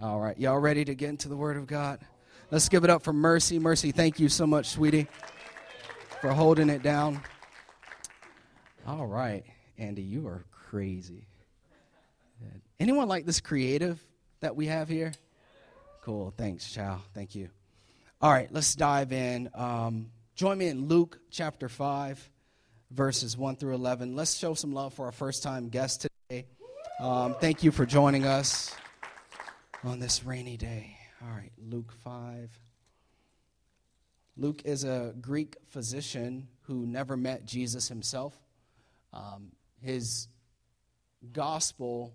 All right, y'all ready to get into the Word of God? Let's give it up for Mercy. Mercy, thank you so much, sweetie, for holding it down. All right, Andy, you are crazy. Anyone like this creative that we have here? Cool, thanks, Chow. Thank you. All right, let's dive in. Um, join me in Luke chapter 5, verses 1 through 11. Let's show some love for our first time guest today. Um, thank you for joining us on this rainy day. All right, Luke 5. Luke is a Greek physician who never met Jesus himself. Um, his gospel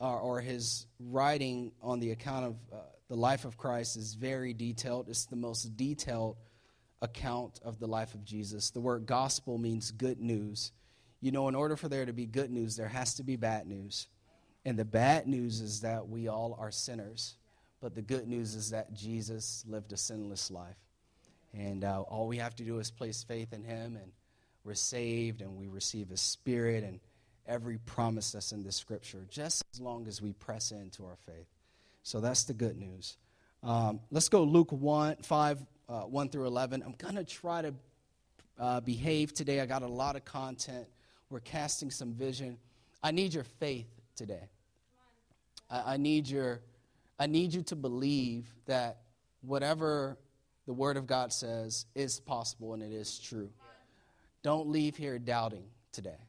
uh, or his writing on the account of uh, the life of Christ is very detailed. It's the most detailed account of the life of Jesus. The word gospel means good news. You know, in order for there to be good news, there has to be bad news. And the bad news is that we all are sinners. But the good news is that Jesus lived a sinless life. And uh, all we have to do is place faith in him, and we're saved, and we receive his spirit and every promise that's in the scripture, just as long as we press into our faith. So that's the good news. Um, let's go Luke 1, 5, uh, 1 through 11. I'm going to try to uh, behave today. I got a lot of content. We're casting some vision. I need your faith today. I, I, need your, I need you to believe that whatever the Word of God says is possible and it is true. Don't leave here doubting today.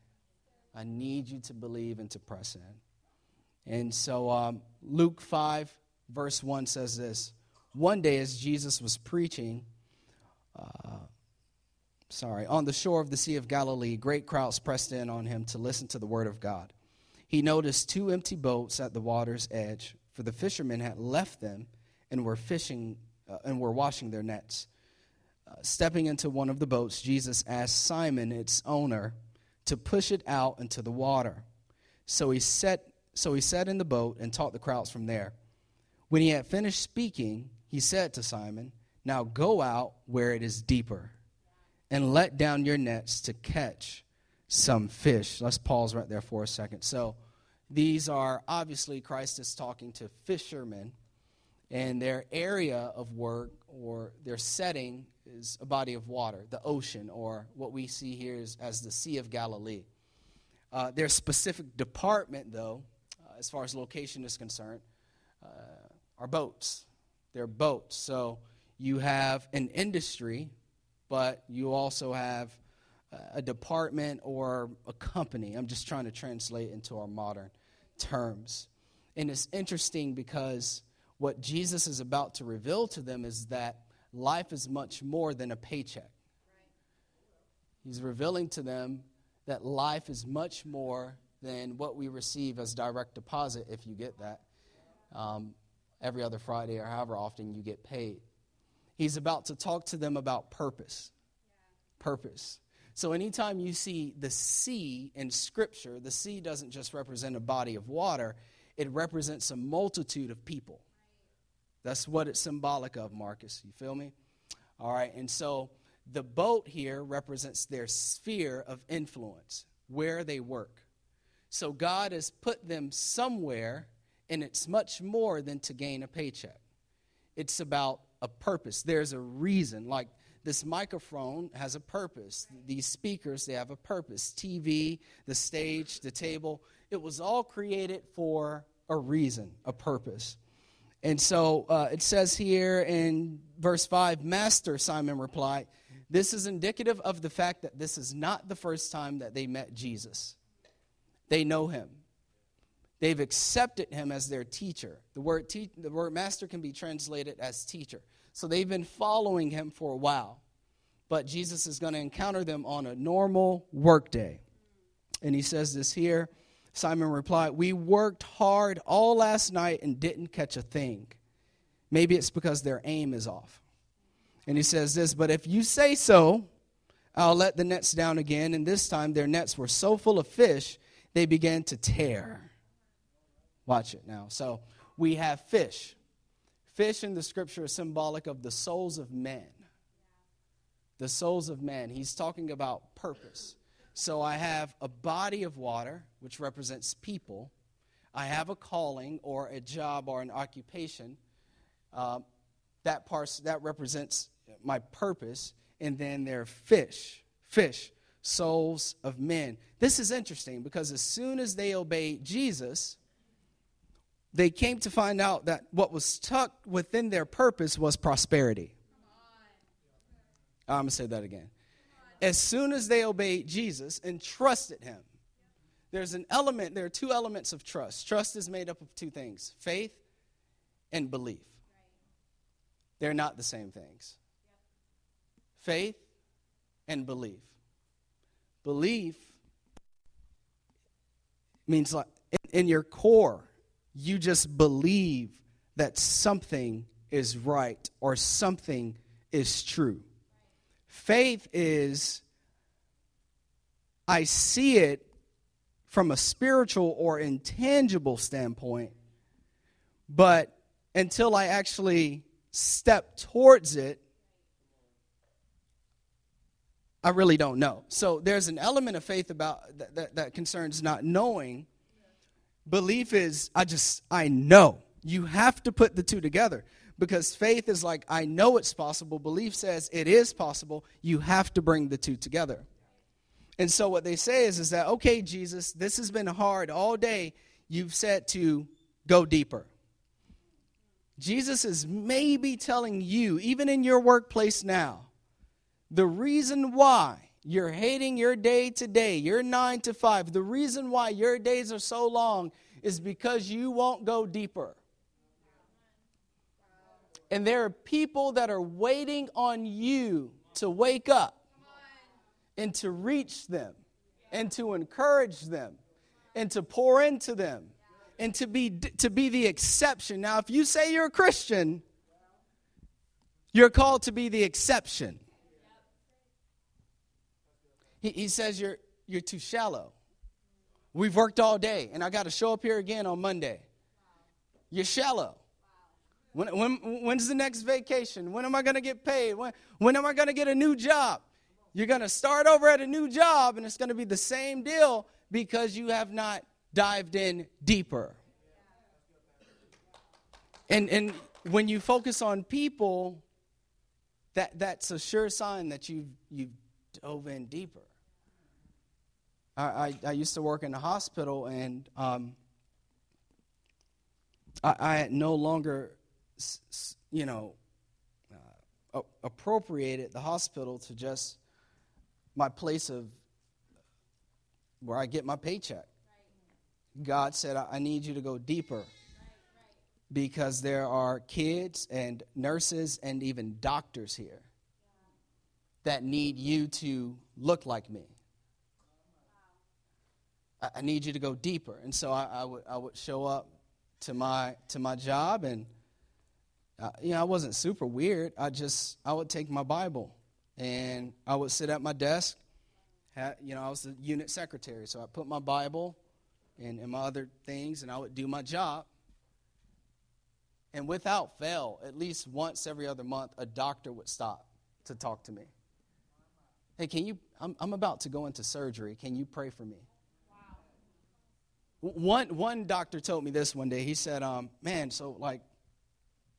I need you to believe and to press in. And so um, Luke 5, verse 1 says this One day, as Jesus was preaching, uh, sorry, on the shore of the Sea of Galilee, great crowds pressed in on him to listen to the word of God he noticed two empty boats at the water's edge, for the fishermen had left them and were fishing uh, and were washing their nets. Uh, stepping into one of the boats, Jesus asked Simon, its owner, to push it out into the water. So he set so he sat in the boat and taught the crowds from there. When he had finished speaking, he said to Simon, "Now go out where it is deeper and let down your nets to catch some fish. Let's pause right there for a second. So, these are obviously Christ is talking to fishermen, and their area of work or their setting is a body of water, the ocean, or what we see here is, as the Sea of Galilee. Uh, their specific department, though, uh, as far as location is concerned, uh, are boats. They're boats. So you have an industry, but you also have a department or a company. I'm just trying to translate into our modern terms. And it's interesting because what Jesus is about to reveal to them is that life is much more than a paycheck. He's revealing to them that life is much more than what we receive as direct deposit, if you get that, um, every other Friday or however often you get paid. He's about to talk to them about purpose. Purpose. So, anytime you see the sea in Scripture, the sea doesn't just represent a body of water, it represents a multitude of people. That's what it's symbolic of, Marcus. You feel me? All right, and so the boat here represents their sphere of influence, where they work. So, God has put them somewhere, and it's much more than to gain a paycheck. It's about a purpose. There's a reason. Like this microphone has a purpose. These speakers, they have a purpose. TV, the stage, the table, it was all created for a reason, a purpose. And so uh, it says here in verse 5 Master, Simon replied, This is indicative of the fact that this is not the first time that they met Jesus. They know him, they've accepted him as their teacher. The word, te- the word master can be translated as teacher. So they've been following him for a while. But Jesus is going to encounter them on a normal workday. And he says this here. Simon replied, We worked hard all last night and didn't catch a thing. Maybe it's because their aim is off. And he says this, But if you say so, I'll let the nets down again. And this time their nets were so full of fish, they began to tear. Watch it now. So we have fish. Fish in the scripture is symbolic of the souls of men. The souls of men. He's talking about purpose. So I have a body of water, which represents people. I have a calling or a job or an occupation. Um, that part that represents my purpose. And then there are fish, fish, souls of men. This is interesting because as soon as they obeyed Jesus, they came to find out that what was tucked within their purpose was prosperity. I'm going to say that again. As soon as they obeyed Jesus and trusted him, there's an element, there are two elements of trust. Trust is made up of two things faith and belief. They're not the same things. Faith and belief. Belief means like in your core, you just believe that something is right or something is true. Faith is, I see it from a spiritual or intangible standpoint, but until I actually step towards it, I really don't know. So there's an element of faith about that, that, that concerns not knowing. Belief is I just I know. You have to put the two together because faith is like I know it's possible. Belief says it is possible. You have to bring the two together. And so what they say is is that okay, Jesus, this has been hard all day. You've said to go deeper. Jesus is maybe telling you, even in your workplace now, the reason why you're hating your day to day, your nine to five, the reason why your days are so long is because you won't go deeper. And there are people that are waiting on you to wake up and to reach them and to encourage them and to pour into them and to be to be the exception. Now if you say you're a Christian, you're called to be the exception. He, he says you're, you're too shallow. We've worked all day, and I got to show up here again on Monday. You're shallow. When, when, when's the next vacation? When am I going to get paid? When, when am I going to get a new job? You're going to start over at a new job, and it's going to be the same deal because you have not dived in deeper. And, and when you focus on people, that, that's a sure sign that you've, you've dove in deeper. I, I, I used to work in a hospital, and um, I, I had no longer, you know, uh, appropriated the hospital to just my place of where I get my paycheck. God said, I need you to go deeper because there are kids and nurses and even doctors here that need you to look like me. I, need you to go deeper. And so I, I, would, I would show up to my, to my job and, uh, you know, I wasn't super weird. I just, I would take my Bible and I would sit at my desk. Had, you know, I was the unit secretary, so I put my Bible and, and my other things and I would do my job. And without fail, at least once every other month, a doctor would stop to talk to me. Hey, can you? I'm, I'm about to go into surgery. Can you pray for me? One, one doctor told me this one day. He said, um, man, so like,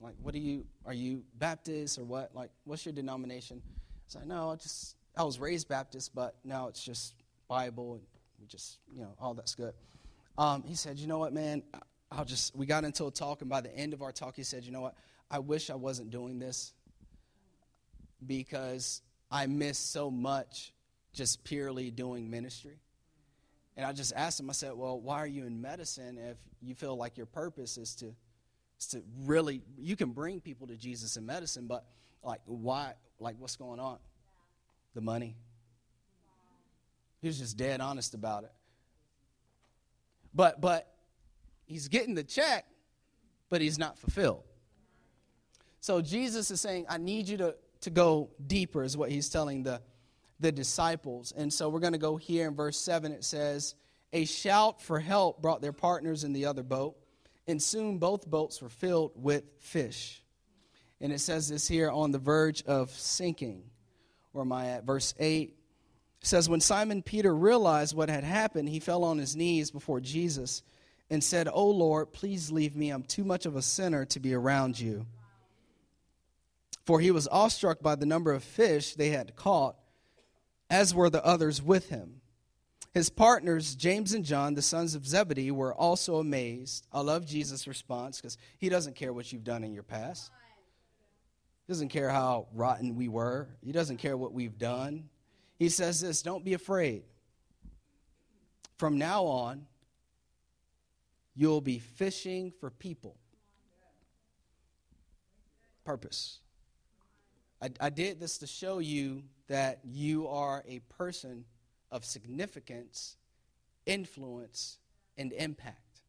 like, what are you, are you Baptist or what? Like, what's your denomination? I said, no, I just, I was raised Baptist, but now it's just Bible and we just, you know, all that's good. Um, he said, you know what, man, I'll just, we got into a talk, and by the end of our talk, he said, you know what, I wish I wasn't doing this because I miss so much just purely doing ministry. And I just asked him, I said, Well, why are you in medicine if you feel like your purpose is to, is to really, you can bring people to Jesus in medicine, but like, why, like, what's going on? The money. He was just dead honest about it. But, but he's getting the check, but he's not fulfilled. So Jesus is saying, I need you to, to go deeper, is what he's telling the, the disciples. And so we're going to go here in verse 7. It says, A shout for help brought their partners in the other boat, and soon both boats were filled with fish. And it says this here on the verge of sinking. Where am I at? Verse 8 says, When Simon Peter realized what had happened, he fell on his knees before Jesus and said, "O Lord, please leave me. I'm too much of a sinner to be around you." For he was awestruck by the number of fish they had caught, as were the others with him. His partners, James and John, the sons of Zebedee, were also amazed. I love Jesus' response because he doesn't care what you've done in your past. He doesn't care how rotten we were. He doesn't care what we've done. He says this Don't be afraid. From now on, you'll be fishing for people. Purpose. I, I did this to show you that you are a person of significance, influence, and impact.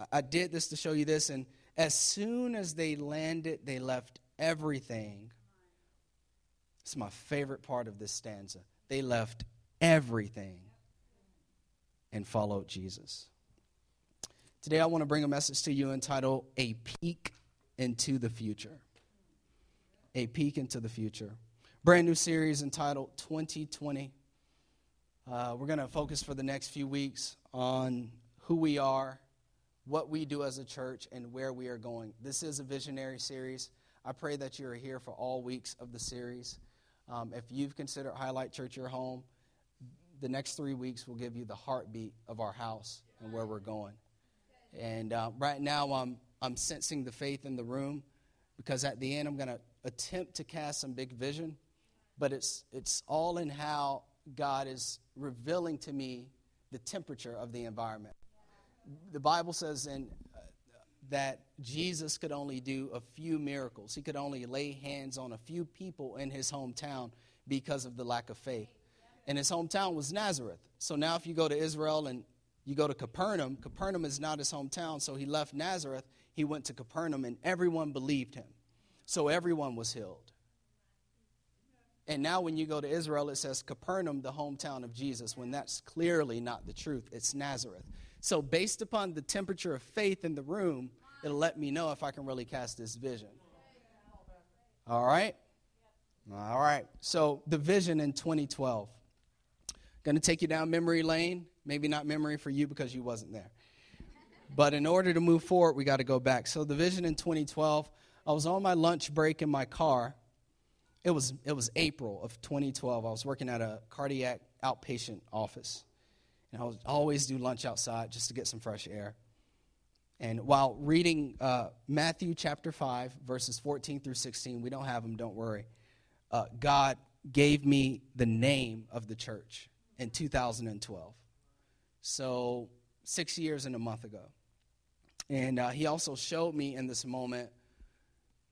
I, I did this to show you this, and as soon as they landed, they left everything. It's my favorite part of this stanza. They left everything and followed Jesus. Today, I want to bring a message to you entitled A Peek into the Future a peek into the future. Brand new series entitled 2020. Uh, we're going to focus for the next few weeks on who we are, what we do as a church, and where we are going. This is a visionary series. I pray that you are here for all weeks of the series. Um, if you've considered Highlight Church your home, the next three weeks will give you the heartbeat of our house and where we're going. And uh, right now, I'm, I'm sensing the faith in the room because at the end, I'm going to attempt to cast some big vision, but it's, it's all in how God is revealing to me the temperature of the environment. The Bible says in, uh, that Jesus could only do a few miracles. He could only lay hands on a few people in his hometown because of the lack of faith. And his hometown was Nazareth. So now, if you go to Israel and you go to Capernaum, Capernaum is not his hometown. So he left Nazareth, he went to Capernaum, and everyone believed him. So everyone was healed. And now, when you go to Israel, it says Capernaum, the hometown of Jesus, when that's clearly not the truth. It's Nazareth. So, based upon the temperature of faith in the room, it'll let me know if I can really cast this vision. All right? All right. So, the vision in 2012. Going to take you down memory lane. Maybe not memory for you because you wasn't there. But in order to move forward, we got to go back. So, the vision in 2012 I was on my lunch break in my car. It was, it was April of 2012. I was working at a cardiac outpatient office. And I would always do lunch outside just to get some fresh air. And while reading uh, Matthew chapter 5, verses 14 through 16, we don't have them, don't worry. Uh, God gave me the name of the church in 2012. So, six years and a month ago. And uh, he also showed me in this moment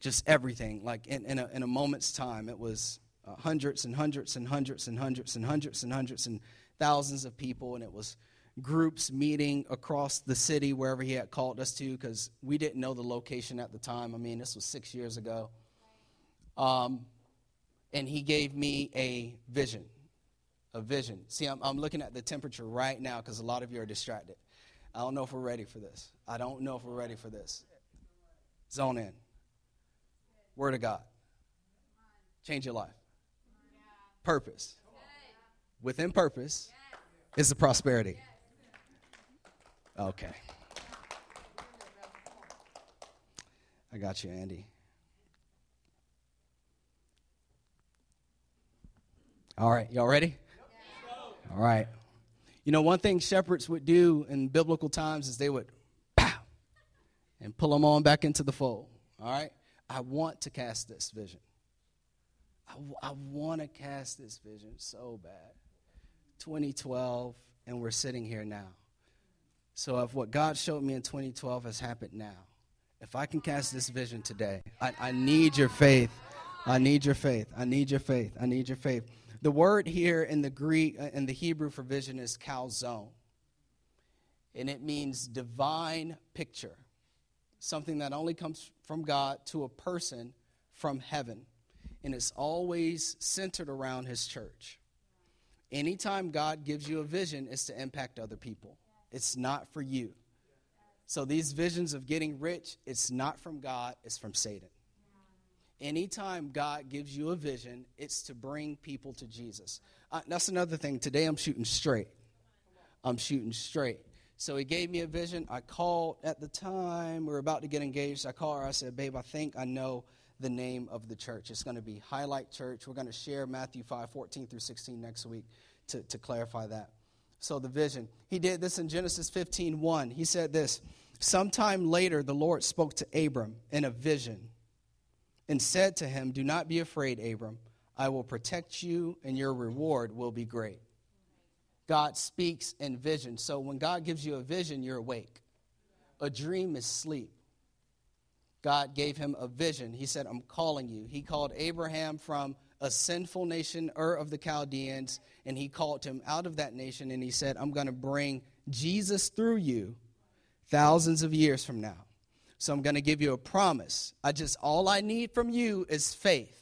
just everything. Like in, in, a, in a moment's time, it was uh, hundreds and hundreds and hundreds and hundreds and hundreds and hundreds and thousands of people, and it was groups meeting across the city wherever he had called us to because we didn't know the location at the time. I mean, this was six years ago. Um, and he gave me a vision. A vision. See, I'm, I'm looking at the temperature right now because a lot of you are distracted. I don't know if we're ready for this. I don't know if we're ready for this. Zone in. Word of God. Change your life. Purpose. Within purpose is the prosperity. Okay. I got you, Andy. All right, y'all ready? All right. You know, one thing shepherds would do in biblical times is they would pow and pull them on back into the fold. All right? I want to cast this vision. I, I want to cast this vision so bad. 2012, and we're sitting here now. So, if what God showed me in 2012 has happened now, if I can cast this vision today, I, I need your faith. I need your faith. I need your faith. I need your faith. The word here in the Greek, uh, in the Hebrew for vision is chazon, and it means divine picture something that only comes from God to a person from heaven. And it's always centered around his church. Anytime God gives you a vision, it's to impact other people, it's not for you. So these visions of getting rich, it's not from God, it's from Satan. Anytime God gives you a vision, it's to bring people to Jesus. Uh, that's another thing. Today I'm shooting straight. I'm shooting straight. So he gave me a vision. I called at the time, we were about to get engaged. I called her. I said, Babe, I think I know the name of the church. It's going to be Highlight Church. We're going to share Matthew 5 14 through 16 next week to, to clarify that. So the vision. He did this in Genesis 15 1. He said this Sometime later, the Lord spoke to Abram in a vision and said to him, Do not be afraid, Abram. I will protect you, and your reward will be great. God speaks in vision. So when God gives you a vision, you're awake. A dream is sleep. God gave him a vision. He said, I'm calling you. He called Abraham from a sinful nation, Ur of the Chaldeans, and he called him out of that nation, and he said, I'm going to bring Jesus through you thousands of years from now. So I'm going to give you a promise. I just, all I need from you is faith.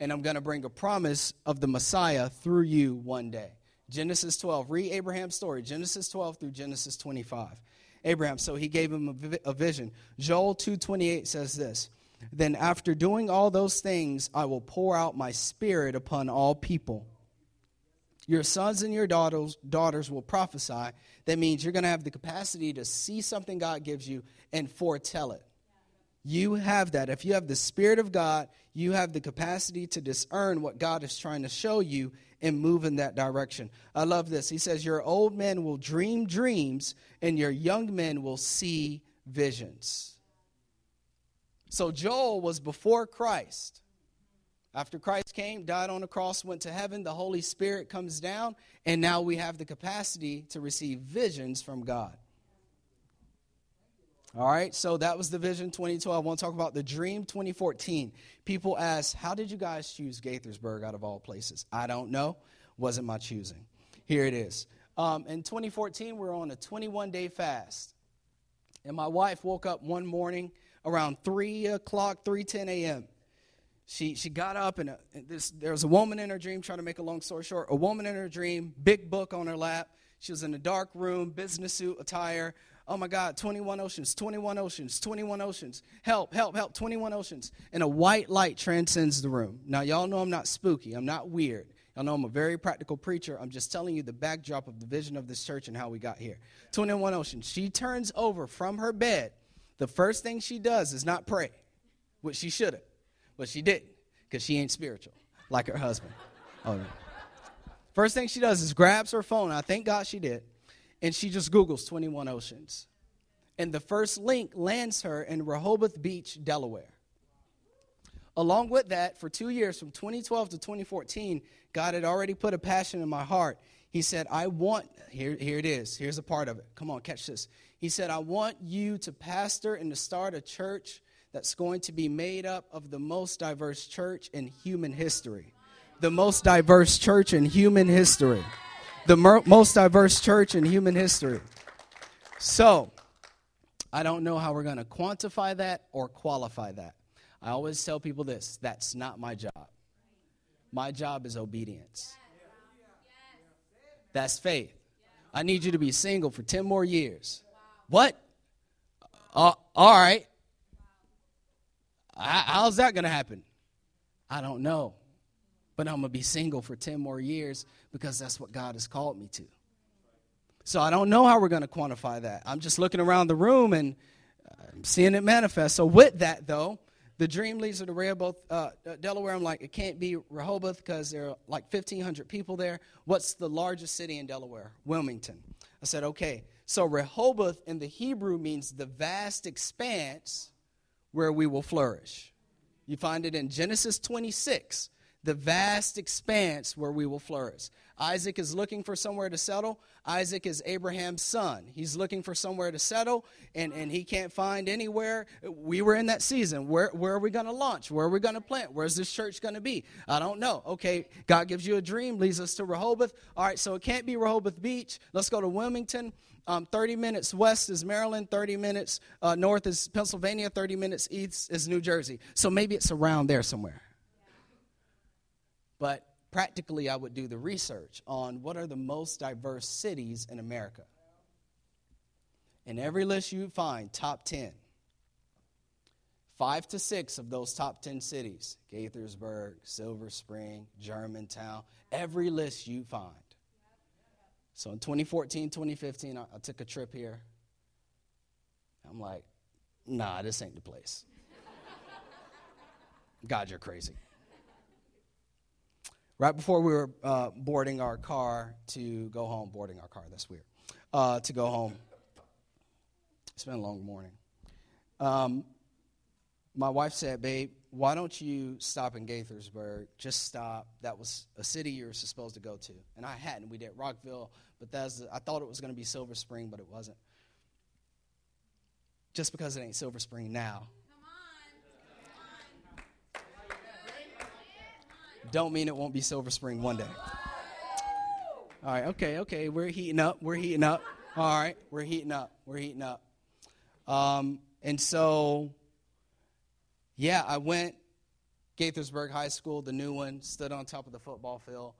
And I'm going to bring a promise of the Messiah through you one day. Genesis 12. Read Abraham's story, Genesis 12 through Genesis 25. Abraham, so he gave him a, vision. Joel 2:28 says this, "Then after doing all those things, I will pour out my spirit upon all people. Your sons and your daughters, daughters will prophesy. That means you're going to have the capacity to see something God gives you and foretell it. You have that. If you have the Spirit of God, you have the capacity to discern what God is trying to show you and move in that direction. I love this. He says, Your old men will dream dreams, and your young men will see visions. So Joel was before Christ. After Christ came, died on the cross, went to heaven, the Holy Spirit comes down, and now we have the capacity to receive visions from God. All right, so that was the vision 2012. I want to talk about the dream 2014. People ask, How did you guys choose Gaithersburg out of all places? I don't know. Wasn't my choosing. Here it is. Um, in 2014, we we're on a 21 day fast. And my wife woke up one morning around 3 o'clock, 3.10 a.m. She, she got up, and, a, and this, there was a woman in her dream, trying to make a long story short, a woman in her dream, big book on her lap. She was in a dark room, business suit attire, Oh my God, 21 oceans, 21 oceans, 21 oceans. Help, help, help, 21 oceans. And a white light transcends the room. Now, y'all know I'm not spooky, I'm not weird. Y'all know I'm a very practical preacher. I'm just telling you the backdrop of the vision of this church and how we got here. 21 oceans. She turns over from her bed. The first thing she does is not pray, which she should have, but she didn't because she ain't spiritual like her husband. Oh, no. First thing she does is grabs her phone. I thank God she did and she just Googles 21 Oceans. And the first link lands her in Rehoboth Beach, Delaware. Along with that, for two years, from 2012 to 2014, God had already put a passion in my heart. He said, I want, here, here it is, here's a part of it. Come on, catch this. He said, I want you to pastor and to start a church that's going to be made up of the most diverse church in human history. The most diverse church in human history the mer- most diverse church in human history. So, I don't know how we're going to quantify that or qualify that. I always tell people this that's not my job. My job is obedience. That's faith. I need you to be single for 10 more years. What? Uh, all right. How's that going to happen? I don't know but I'm going to be single for 10 more years because that's what God has called me to. So I don't know how we're going to quantify that. I'm just looking around the room and I'm seeing it manifest. So with that, though, the dream leads to Rehoboth, uh, Delaware. I'm like, it can't be Rehoboth because there are like 1,500 people there. What's the largest city in Delaware? Wilmington. I said, okay. So Rehoboth in the Hebrew means the vast expanse where we will flourish. You find it in Genesis 26 the vast expanse where we will flourish. Isaac is looking for somewhere to settle. Isaac is Abraham's son. He's looking for somewhere to settle, and, and he can't find anywhere. We were in that season. Where, where are we going to launch? Where are we going to plant? Where's this church going to be? I don't know. Okay, God gives you a dream, leads us to Rehoboth. All right, so it can't be Rehoboth Beach. Let's go to Wilmington. Um, 30 minutes west is Maryland, 30 minutes uh, north is Pennsylvania, 30 minutes east is New Jersey. So maybe it's around there somewhere. But practically, I would do the research on what are the most diverse cities in America. In every list you find, top 10. Five to six of those top 10 cities Gaithersburg, Silver Spring, Germantown, every list you find. So in 2014, 2015, I, I took a trip here. I'm like, nah, this ain't the place. God, you're crazy. Right before we were uh, boarding our car to go home, boarding our car, that's weird, uh, to go home. It's been a long morning. Um, my wife said, Babe, why don't you stop in Gaithersburg? Just stop. That was a city you were supposed to go to. And I hadn't. We did Rockville, but that's I thought it was going to be Silver Spring, but it wasn't. Just because it ain't Silver Spring now. Don't mean it won't be Silver Spring one day. All right, okay, okay. We're heating up. We're heating up. All right, we're heating up. We're heating up. Um, and so yeah, I went Gaithersburg High School, the new one, stood on top of the football field,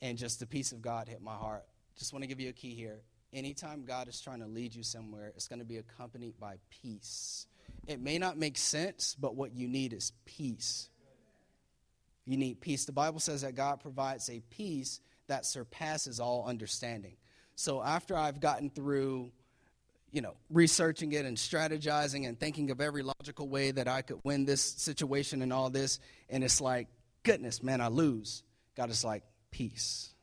and just the peace of God hit my heart. Just want to give you a key here. Anytime God is trying to lead you somewhere, it's going to be accompanied by peace. It may not make sense, but what you need is peace. You need peace. The Bible says that God provides a peace that surpasses all understanding. So after I've gotten through you know, researching it and strategizing and thinking of every logical way that I could win this situation and all this. And it's like, goodness, man, I lose. God is like, peace.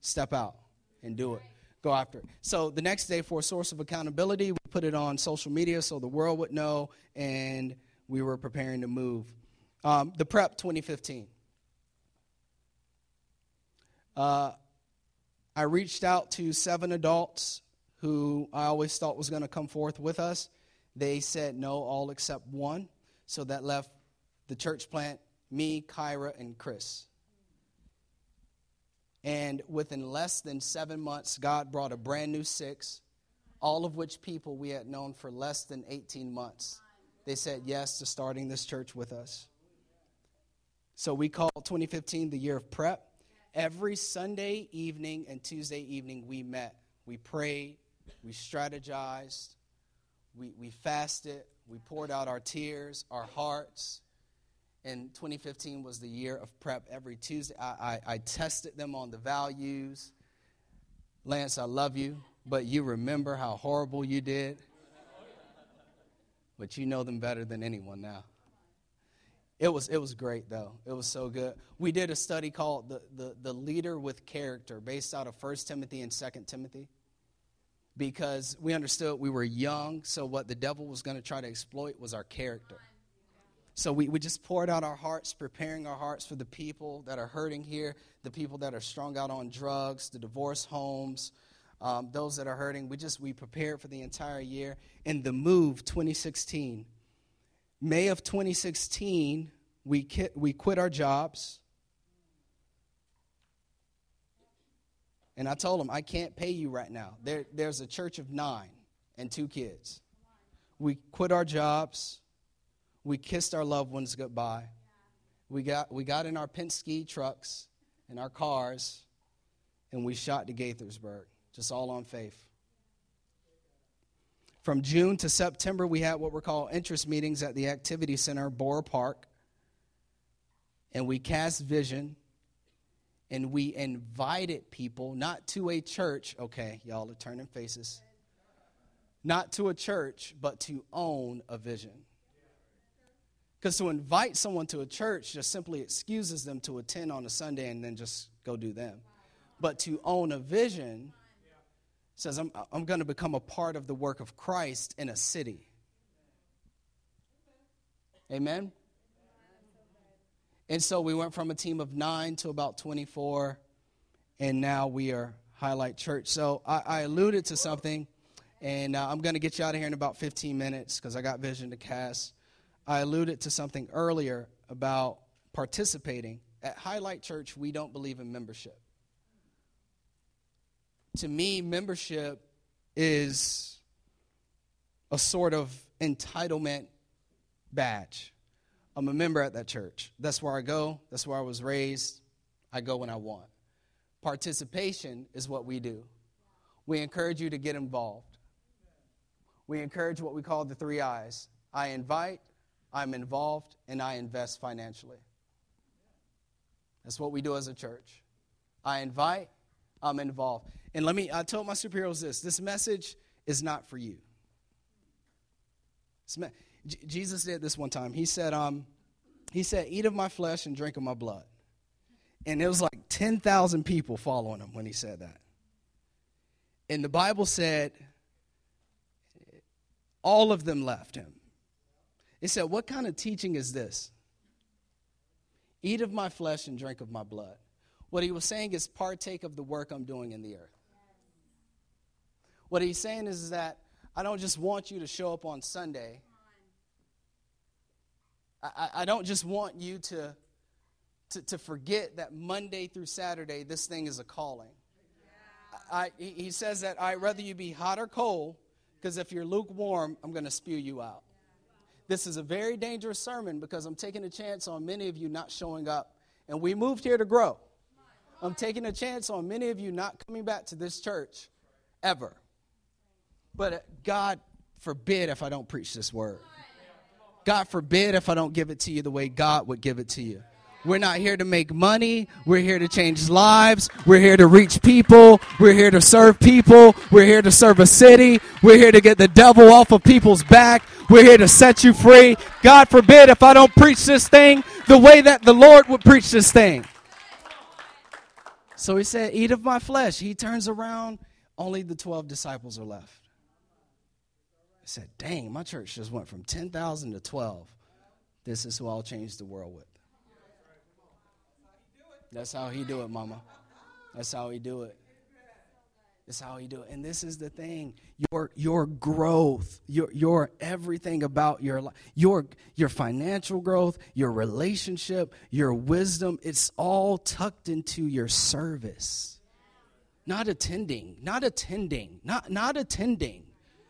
Step out and do it. Go after it. So the next day, for a source of accountability, we put it on social media so the world would know, and we were preparing to move. Um, the Prep 2015. Uh, I reached out to seven adults who I always thought was going to come forth with us. They said no, all except one. So that left the church plant, me, Kyra, and Chris. And within less than seven months, God brought a brand new six, all of which people we had known for less than 18 months. They said yes to starting this church with us. So we called 2015 the year of prep. Every Sunday evening and Tuesday evening, we met. We prayed, we strategized, we, we fasted, we poured out our tears, our hearts. And 2015 was the year of prep. Every Tuesday, I, I, I tested them on the values. Lance, I love you, but you remember how horrible you did. But you know them better than anyone now. It was, it was great, though. It was so good. We did a study called the, the, the Leader with Character, based out of 1 Timothy and 2 Timothy because we understood we were young, so what the devil was going to try to exploit was our character. So we, we just poured out our hearts, preparing our hearts for the people that are hurting here, the people that are strung out on drugs, the divorce homes, um, those that are hurting. We just we prepared for the entire year. In the move 2016, May of 2016, we quit, we quit our jobs. And I told them, I can't pay you right now. There, there's a church of nine and two kids. We quit our jobs. We kissed our loved ones goodbye. We got, we got in our Penske trucks and our cars, and we shot to Gaithersburg, just all on faith. From June to September, we had what we call interest meetings at the Activity Center, Bohrer Park. And we cast vision and we invited people not to a church, okay, y'all are turning faces, not to a church, but to own a vision. Because to invite someone to a church just simply excuses them to attend on a Sunday and then just go do them. But to own a vision says, I'm, I'm going to become a part of the work of Christ in a city. Amen? And so we went from a team of nine to about 24, and now we are Highlight Church. So I, I alluded to something, and uh, I'm going to get you out of here in about 15 minutes because I got vision to cast. I alluded to something earlier about participating. At Highlight Church, we don't believe in membership. To me, membership is a sort of entitlement badge. I'm a member at that church. That's where I go. That's where I was raised. I go when I want. Participation is what we do. We encourage you to get involved. We encourage what we call the three I's I invite, I'm involved, and I invest financially. That's what we do as a church. I invite, I'm involved. And let me, I told my superheroes this this message is not for you. J- Jesus did this one time. He said, um, he said, eat of my flesh and drink of my blood. And it was like 10,000 people following him when he said that. And the Bible said, all of them left him. It said, What kind of teaching is this? Eat of my flesh and drink of my blood. What he was saying is partake of the work I'm doing in the earth. What he's saying is that I don't just want you to show up on Sunday. I, I don't just want you to, to, to forget that Monday through Saturday, this thing is a calling. I, he says that I'd rather you be hot or cold, because if you're lukewarm, I'm going to spew you out. This is a very dangerous sermon because I'm taking a chance on many of you not showing up. And we moved here to grow. I'm taking a chance on many of you not coming back to this church ever. But uh, God forbid if I don't preach this word. God forbid if I don't give it to you the way God would give it to you. We're not here to make money. We're here to change lives. We're here to reach people. We're here to serve people. We're here to serve a city. We're here to get the devil off of people's back. We're here to set you free. God forbid if I don't preach this thing the way that the Lord would preach this thing. So he said, Eat of my flesh. He turns around, only the 12 disciples are left. I said, Dang, my church just went from 10,000 to 12. This is who I'll change the world with. That's how he do it, mama. That's how he do it. That's how you do it. And this is the thing. Your your growth, your your everything about your life, your your financial growth, your relationship, your wisdom, it's all tucked into your service. Not attending, not attending, not not attending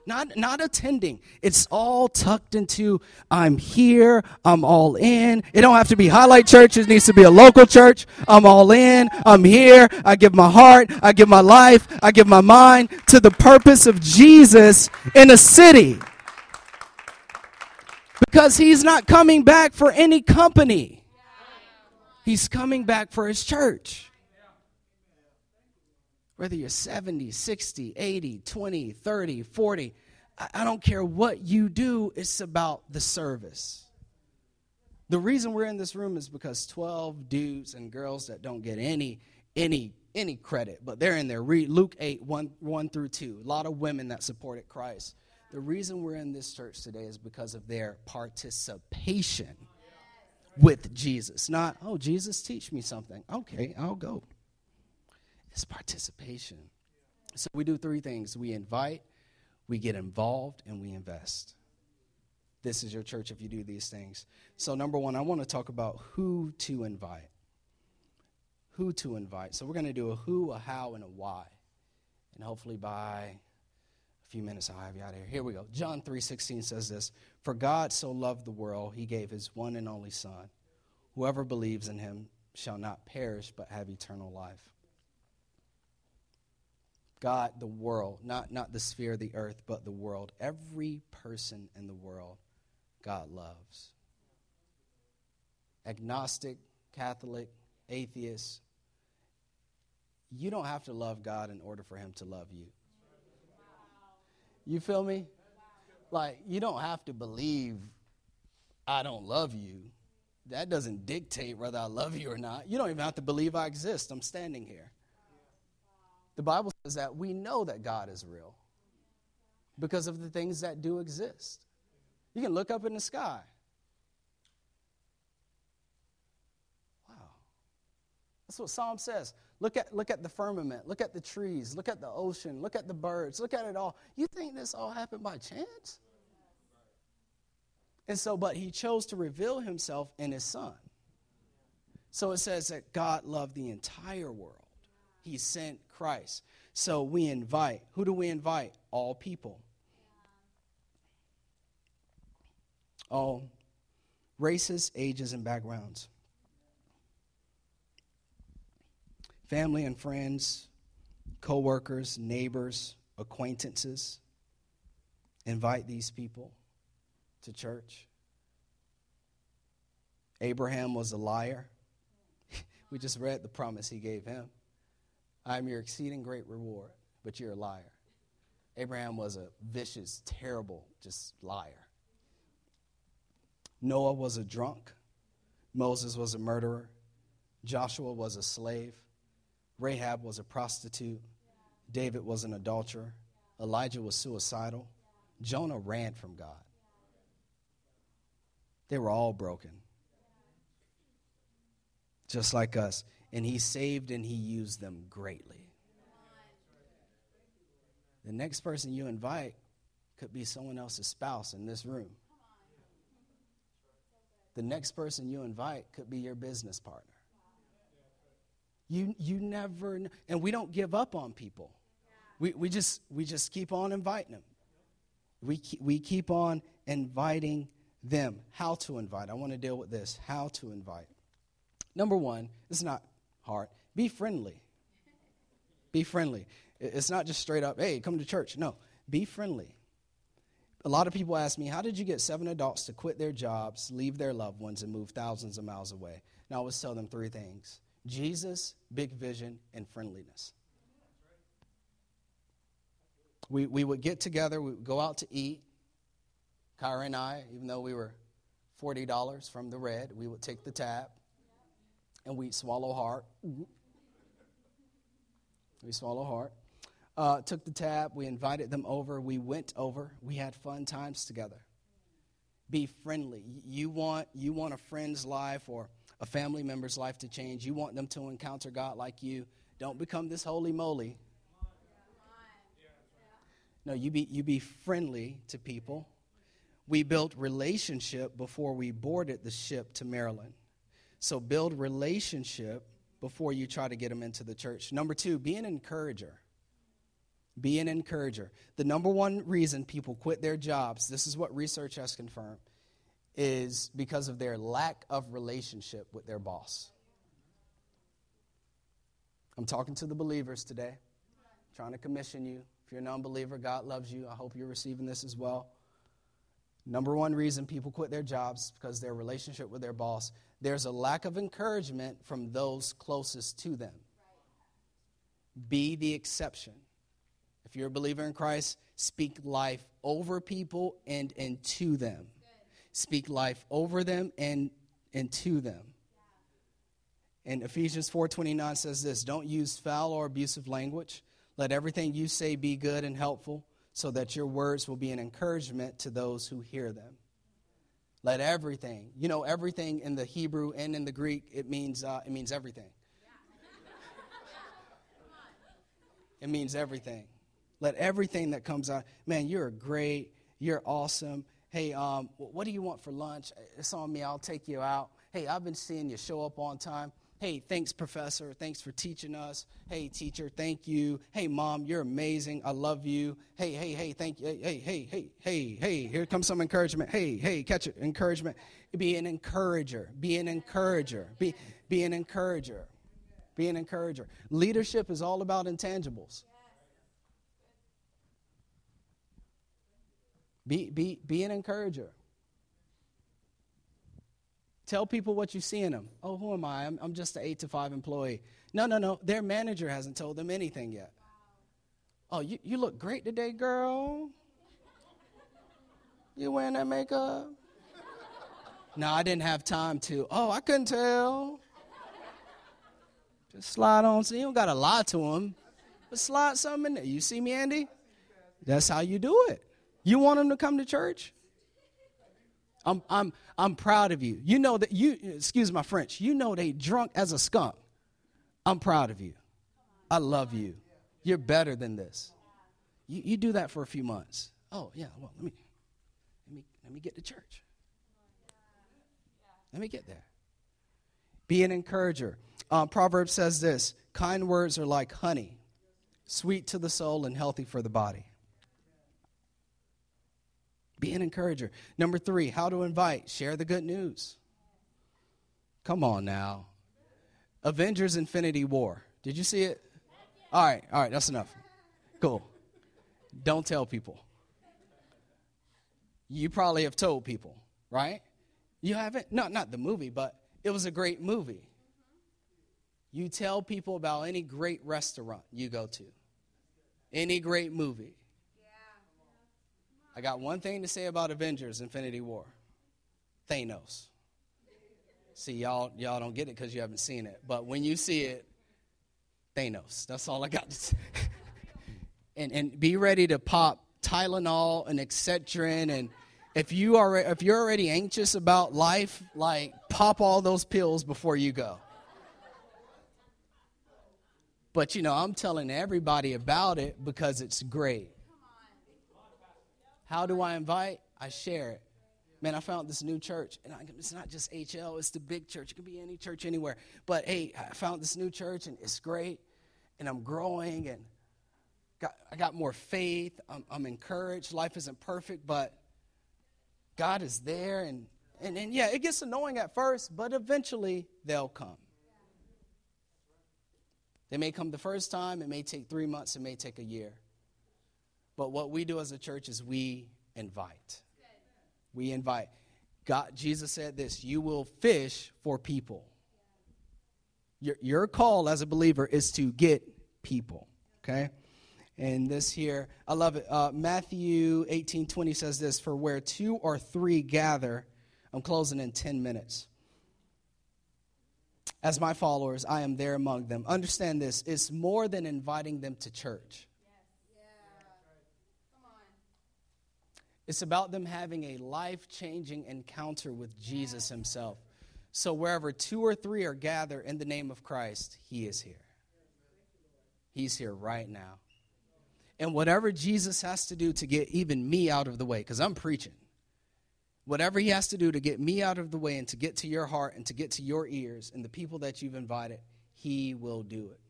not, not attending. It's all tucked into I'm here, I'm all in. It don't have to be highlight church, it needs to be a local church. I'm all in, I'm here, I give my heart, I give my life, I give my mind to the purpose of Jesus in a city. Because he's not coming back for any company. He's coming back for his church. Whether you're 70, 60, 80, 20, 30, 40, I don't care what you do, it's about the service. The reason we're in this room is because 12 dudes and girls that don't get any any any credit, but they're in there. Read Luke 8, 1, 1 through 2. A lot of women that supported Christ. The reason we're in this church today is because of their participation with Jesus. Not, oh, Jesus, teach me something. Okay, I'll go. Participation. So we do three things we invite, we get involved, and we invest. This is your church if you do these things. So, number one, I want to talk about who to invite. Who to invite. So, we're going to do a who, a how, and a why. And hopefully, by a few minutes, I'll have you out of here. Here we go. John 3:16 says this: "For God so loved the world, He gave His one and only Son. Whoever believes in Him shall not perish, but have eternal life." God, the world, not, not the sphere of the earth, but the world. Every person in the world, God loves. Agnostic, Catholic, atheist, you don't have to love God in order for Him to love you. You feel me? Like, you don't have to believe I don't love you. That doesn't dictate whether I love you or not. You don't even have to believe I exist. I'm standing here. The Bible says that we know that God is real because of the things that do exist. You can look up in the sky. Wow. That's what Psalm says. Look at, look at the firmament. Look at the trees. Look at the ocean. Look at the birds. Look at it all. You think this all happened by chance? And so, but he chose to reveal himself in his son. So it says that God loved the entire world he sent Christ. So we invite. Who do we invite? All people. All races, ages, and backgrounds. Family and friends, co workers, neighbors, acquaintances. Invite these people to church. Abraham was a liar. we just read the promise he gave him. I am your exceeding great reward, but you're a liar. Abraham was a vicious, terrible, just liar. Noah was a drunk. Moses was a murderer. Joshua was a slave. Rahab was a prostitute. David was an adulterer. Elijah was suicidal. Jonah ran from God. They were all broken, just like us. And he saved and he used them greatly. The next person you invite could be someone else's spouse in this room. The next person you invite could be your business partner. You, you never, and we don't give up on people. We, we, just, we just keep on inviting them. We, we keep on inviting them. How to invite. I want to deal with this. How to invite. Number one, it's not hard. Be friendly. Be friendly. It's not just straight up, hey, come to church. No, be friendly. A lot of people ask me, how did you get seven adults to quit their jobs, leave their loved ones, and move thousands of miles away? And I always tell them three things Jesus, big vision, and friendliness. We, we would get together, we would go out to eat. Kyra and I, even though we were $40 from the red, we would take the tab and we'd swallow hard. We swallow hard. Uh, took the tab, we invited them over, we went over, we had fun times together. Be friendly. You want, you want a friend's life or a family member's life to change. You want them to encounter God like you. Don't become this holy moly. No, you be, you be friendly to people. We built relationship before we boarded the ship to Maryland. So build relationship before you try to get them into the church. Number two, be an encourager. Be an encourager. The number one reason people quit their jobs, this is what research has confirmed, is because of their lack of relationship with their boss. I'm talking to the believers today, trying to commission you. If you're a non believer, God loves you. I hope you're receiving this as well. Number one reason people quit their jobs because their relationship with their boss. There's a lack of encouragement from those closest to them. Be the exception. If you're a believer in Christ, speak life over people and into them. Speak life over them and into them. And Ephesians 4:29 says this, don't use foul or abusive language. Let everything you say be good and helpful so that your words will be an encouragement to those who hear them. Let everything, you know, everything in the Hebrew and in the Greek, it means, uh, it means everything. it means everything. Let everything that comes out, man, you're great, you're awesome. Hey, um, what do you want for lunch? It's on me, I'll take you out. Hey, I've been seeing you show up on time. Hey, thanks, professor. Thanks for teaching us. Hey, teacher, thank you. Hey, mom, you're amazing. I love you. Hey, hey, hey, thank you. Hey, hey, hey, hey, hey, hey. Here comes some encouragement. Hey, hey, catch it. Encouragement. Be an encourager. Be an encourager. Be, be an encourager. Be an encourager. Leadership is all about intangibles. Be, be, be an encourager. Tell people what you see in them. Oh, who am I? I'm, I'm just an 8 to 5 employee. No, no, no. Their manager hasn't told them anything yet. Oh, you, you look great today, girl. You wearing that makeup? No, I didn't have time to. Oh, I couldn't tell. Just slide on. So you don't got to lie to them, but slide something in there. You see me, Andy? That's how you do it. You want them to come to church? I'm, I'm, I'm proud of you. You know that you, excuse my French, you know they drunk as a skunk. I'm proud of you. I love you. You're better than this. You, you do that for a few months. Oh, yeah, well, let me, let me, let me get to church. Let me get there. Be an encourager. Um, Proverbs says this kind words are like honey, sweet to the soul and healthy for the body. Be an encourager. Number three, how to invite. Share the good news. Come on now. Avengers Infinity War. Did you see it? All right, all right, that's enough. Cool. Don't tell people. You probably have told people, right? You haven't? No, not the movie, but it was a great movie. You tell people about any great restaurant you go to, any great movie. I got one thing to say about Avengers Infinity War Thanos. See, y'all, y'all don't get it because you haven't seen it. But when you see it, Thanos. That's all I got to say. and, and be ready to pop Tylenol and Excedrin. And if, you are, if you're already anxious about life, like pop all those pills before you go. But you know, I'm telling everybody about it because it's great. How do I invite? I share it. Man, I found this new church, and I, it's not just HL, it's the big church. It can be any church anywhere. But hey, I found this new church, and it's great, and I'm growing, and got, I got more faith. I'm, I'm encouraged. Life isn't perfect, but God is there, and, and, and yeah, it gets annoying at first, but eventually they'll come. They may come the first time, it may take three months, it may take a year. But what we do as a church is we invite. We invite. God, Jesus said this you will fish for people. Your, your call as a believer is to get people, okay? And this here, I love it. Uh, Matthew 18 20 says this For where two or three gather, I'm closing in 10 minutes as my followers, I am there among them. Understand this it's more than inviting them to church. It's about them having a life changing encounter with Jesus Himself. So, wherever two or three are gathered in the name of Christ, He is here. He's here right now. And whatever Jesus has to do to get even me out of the way, because I'm preaching, whatever he has to do to get me out of the way and to get to your heart and to get to your ears and the people that you've invited, he will do it.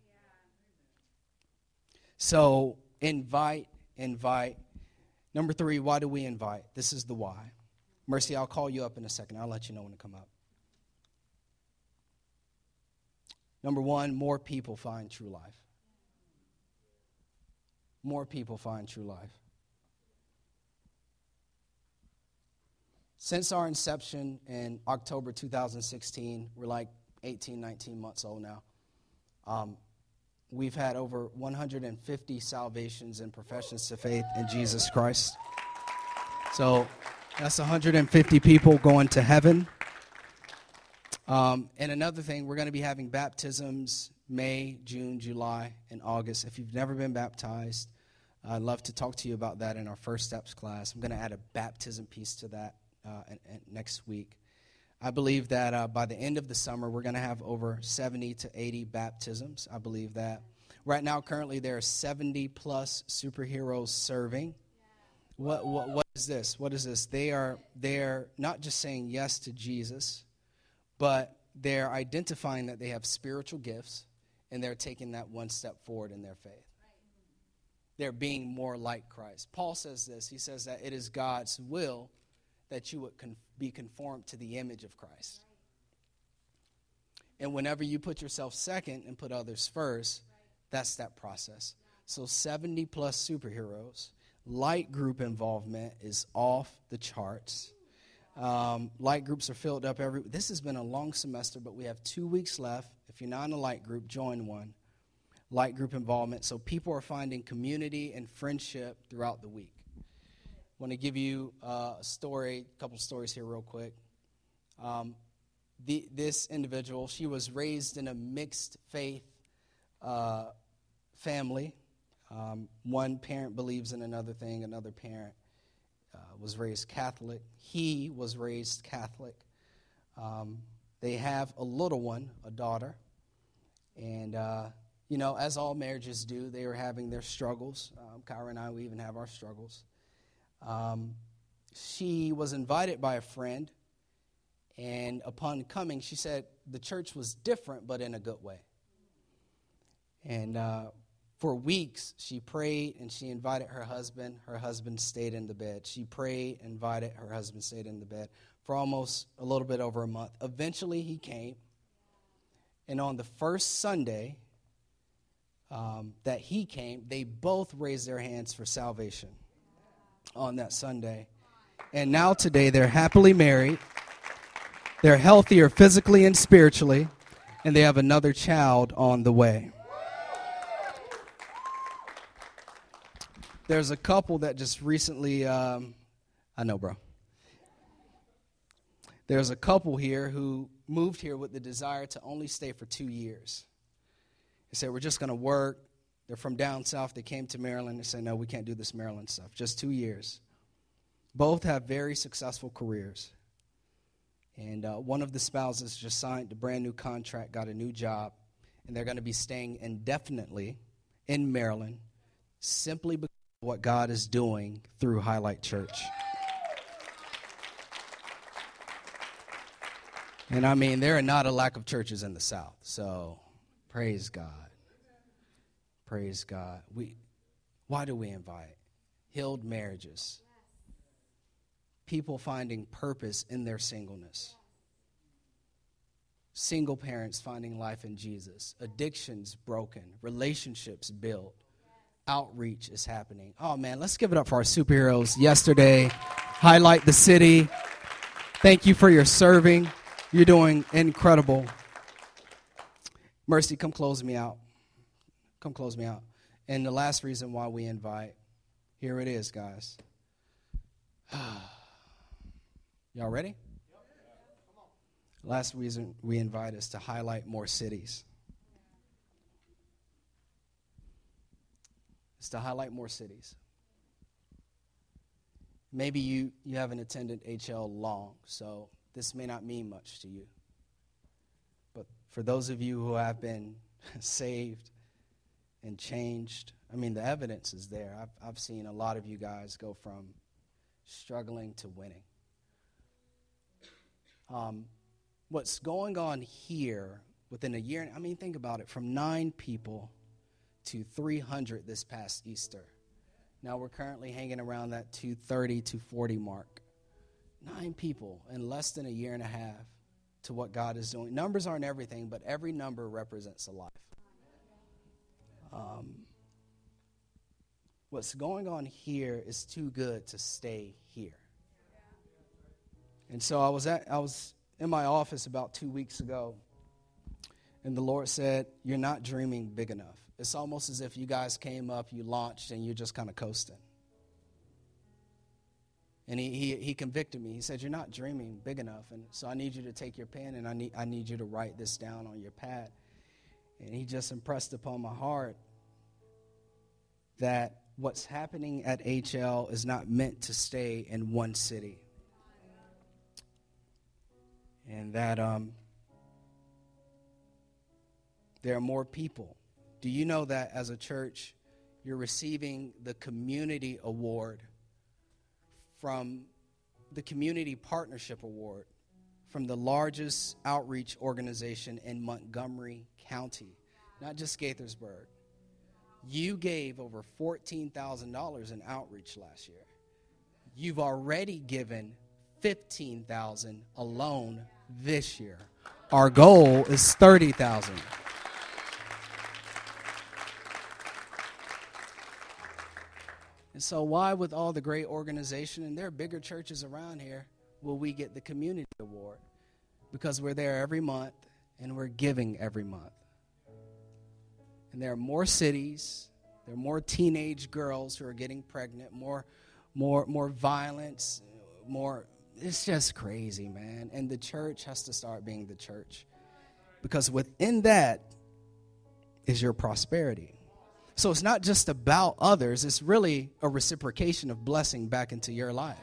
So invite, invite. Number three, why do we invite? This is the why. Mercy, I'll call you up in a second. I'll let you know when to come up. Number one, more people find true life. More people find true life. Since our inception in October 2016, we're like 18, 19 months old now. Um, we've had over 150 salvations and professions to faith in Jesus Christ. So that's 150 people going to heaven. Um, and another thing, we're going to be having baptisms May, June, July, and August. If you've never been baptized, I'd love to talk to you about that in our first steps class. I'm going to add a baptism piece to that uh, next week. I believe that uh, by the end of the summer, we're going to have over 70 to 80 baptisms. I believe that. Right now, currently, there are 70 plus superheroes serving. What, what, what is this? What is this? They are, they are not just saying yes to Jesus, but they're identifying that they have spiritual gifts and they're taking that one step forward in their faith. They're being more like Christ. Paul says this. He says that it is God's will that you would con- be conformed to the image of Christ. And whenever you put yourself second and put others first, that's that process. So 70 plus superheroes. Light group involvement is off the charts. Um, light groups are filled up every. This has been a long semester, but we have two weeks left. If you're not in a light group, join one. Light group involvement. So people are finding community and friendship throughout the week want to give you uh, a story, a couple stories here, real quick. Um, the, this individual, she was raised in a mixed faith uh, family. Um, one parent believes in another thing, another parent uh, was raised Catholic. He was raised Catholic. Um, they have a little one, a daughter. And, uh, you know, as all marriages do, they are having their struggles. Um, Kyra and I, we even have our struggles. Um, she was invited by a friend, and upon coming, she said the church was different, but in a good way. And uh, for weeks, she prayed and she invited her husband. Her husband stayed in the bed. She prayed, invited, her husband stayed in the bed for almost a little bit over a month. Eventually, he came. And on the first Sunday um, that he came, they both raised their hands for salvation on that Sunday. And now today they're happily married. They're healthier physically and spiritually. and they have another child on the way. There's a couple that just recently, um, I know, bro. There's a couple here who moved here with the desire to only stay for two years. They said, We're just going to work. They're from down south. They came to Maryland. and said, No, we can't do this Maryland stuff. Just two years. Both have very successful careers. And uh, one of the spouses just signed a brand new contract, got a new job, and they're going to be staying indefinitely in Maryland simply because of what God is doing through Highlight Church. And I mean, there are not a lack of churches in the South. So praise God. Praise God. We, why do we invite? Healed marriages. People finding purpose in their singleness. Single parents finding life in Jesus. Addictions broken. Relationships built. Outreach is happening. Oh man, let's give it up for our superheroes yesterday. Highlight the city. Thank you for your serving. You're doing incredible. Mercy, come close me out. Come close me out. And the last reason why we invite, here it is, guys. Y'all ready? Last reason we invite is to highlight more cities. It's to highlight more cities. Maybe you, you haven't attended HL long, so this may not mean much to you. But for those of you who have been saved and changed, I mean, the evidence is there. I've, I've seen a lot of you guys go from struggling to winning. Um, what's going on here within a year, I mean, think about it from nine people to 300 this past Easter. Now we're currently hanging around that 230 to 40 mark. Nine people in less than a year and a half to what God is doing. Numbers aren't everything, but every number represents a life. Um, what's going on here is too good to stay here. And so I was at I was in my office about two weeks ago, and the Lord said, "You're not dreaming big enough." It's almost as if you guys came up, you launched, and you're just kind of coasting. And he, he, he convicted me. He said, You're not dreaming big enough. And so I need you to take your pen and I need, I need you to write this down on your pad. And he just impressed upon my heart that what's happening at HL is not meant to stay in one city. And that um, there are more people. Do you know that as a church, you're receiving the Community Award? from the Community Partnership Award from the largest outreach organization in Montgomery County, not just Gaithersburg. You gave over $14,000 in outreach last year. You've already given 15,000 alone this year. Our goal is 30,000. And so, why, with all the great organization, and there are bigger churches around here, will we get the community award? Because we're there every month and we're giving every month. And there are more cities, there are more teenage girls who are getting pregnant, more, more, more violence, more. It's just crazy, man. And the church has to start being the church. Because within that is your prosperity. So it's not just about others, it's really a reciprocation of blessing back into your life.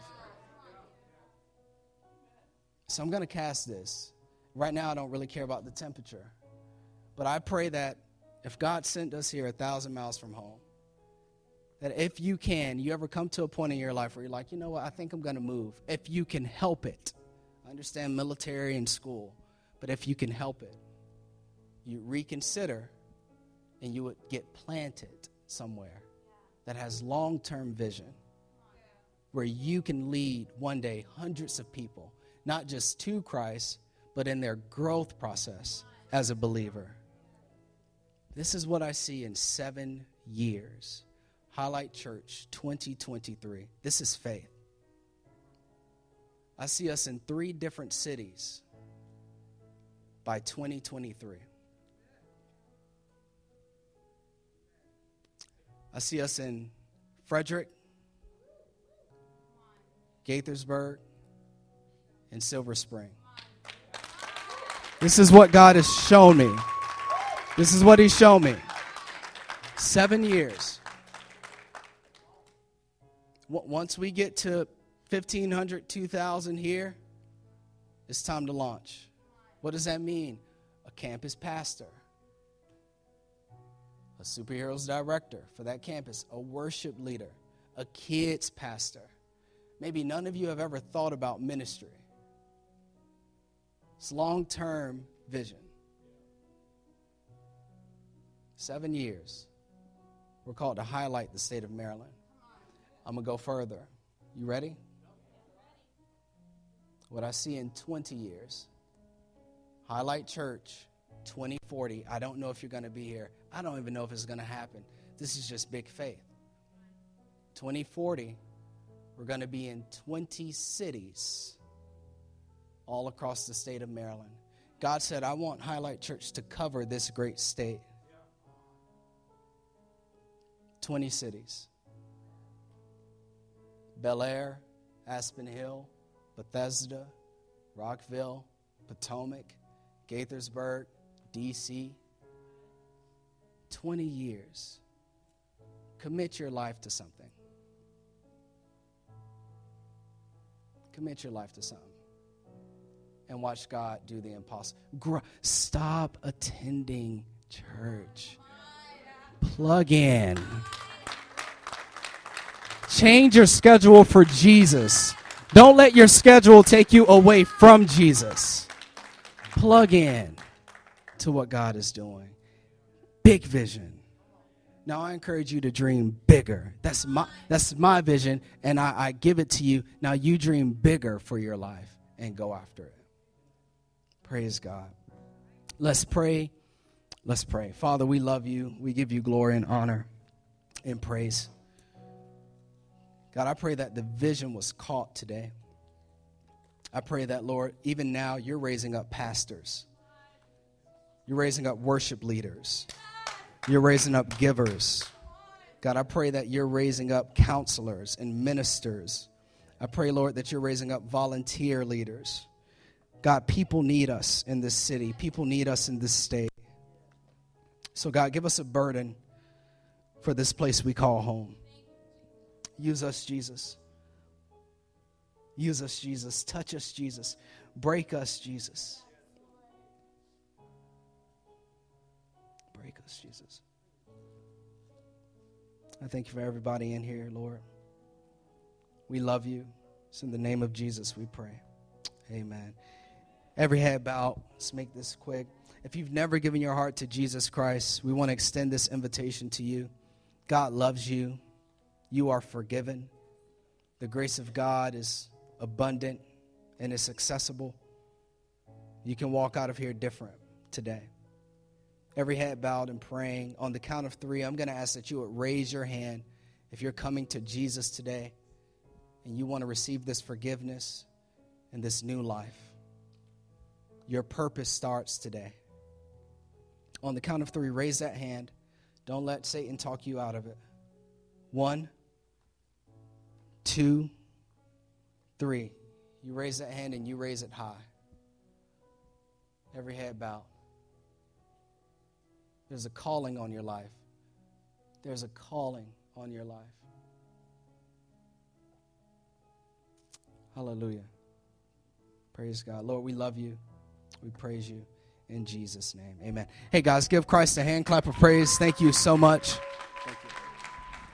So I'm going to cast this. Right now, I don't really care about the temperature. But I pray that if God sent us here a thousand miles from home, that if you can, you ever come to a point in your life where you're like, you know what, I think I'm going to move. If you can help it, I understand military and school, but if you can help it, you reconsider and you would get planted somewhere that has long term vision where you can lead one day hundreds of people, not just to Christ, but in their growth process as a believer. This is what I see in seven years. Highlight Church 2023. This is faith. I see us in three different cities by 2023. I see us in Frederick, Gaithersburg, and Silver Spring. This is what God has shown me. This is what He's shown me. Seven years. Once we get to 1,500, 2,000 here, it's time to launch. What does that mean? A campus pastor, a superheroes director for that campus, a worship leader, a kids pastor. Maybe none of you have ever thought about ministry. It's long term vision. Seven years. We're called to highlight the state of Maryland. I'm going to go further. You ready? What I see in 20 years. Highlight Church 2040. I don't know if you're going to be here. I don't even know if it's going to happen. This is just big faith. 2040, we're going to be in 20 cities all across the state of Maryland. God said, I want Highlight Church to cover this great state. 20 cities Bel Air, Aspen Hill, Bethesda, Rockville, Potomac, Gaithersburg, D.C. 20 years. Commit your life to something. Commit your life to something. And watch God do the impossible. Stop attending church. Plug in. Change your schedule for Jesus. Don't let your schedule take you away from Jesus. Plug in to what God is doing. Big vision. Now I encourage you to dream bigger. That's my that's my vision, and I, I give it to you. Now you dream bigger for your life and go after it. Praise God. Let's pray. Let's pray. Father, we love you. We give you glory and honor and praise. God, I pray that the vision was caught today. I pray that, Lord, even now you're raising up pastors, you're raising up worship leaders, you're raising up givers. God, I pray that you're raising up counselors and ministers. I pray, Lord, that you're raising up volunteer leaders. God, people need us in this city, people need us in this state. So, God, give us a burden for this place we call home. Use us, Jesus. Use us, Jesus. Touch us, Jesus. Break us, Jesus. Break us, Jesus. I thank you for everybody in here, Lord. We love you. It's in the name of Jesus we pray. Amen. Every head bowed. Let's make this quick. If you've never given your heart to Jesus Christ, we want to extend this invitation to you. God loves you. You are forgiven. The grace of God is abundant and it's accessible. You can walk out of here different today. Every head bowed and praying. On the count of three, I'm going to ask that you would raise your hand if you're coming to Jesus today and you want to receive this forgiveness and this new life. Your purpose starts today. On the count of three, raise that hand. Don't let Satan talk you out of it. One, two, three. You raise that hand and you raise it high. Every head bowed. There's a calling on your life. There's a calling on your life. Hallelujah. Praise God. Lord, we love you. We praise you in Jesus' name. Amen. Hey, guys, give Christ a hand clap of praise. Thank you so much.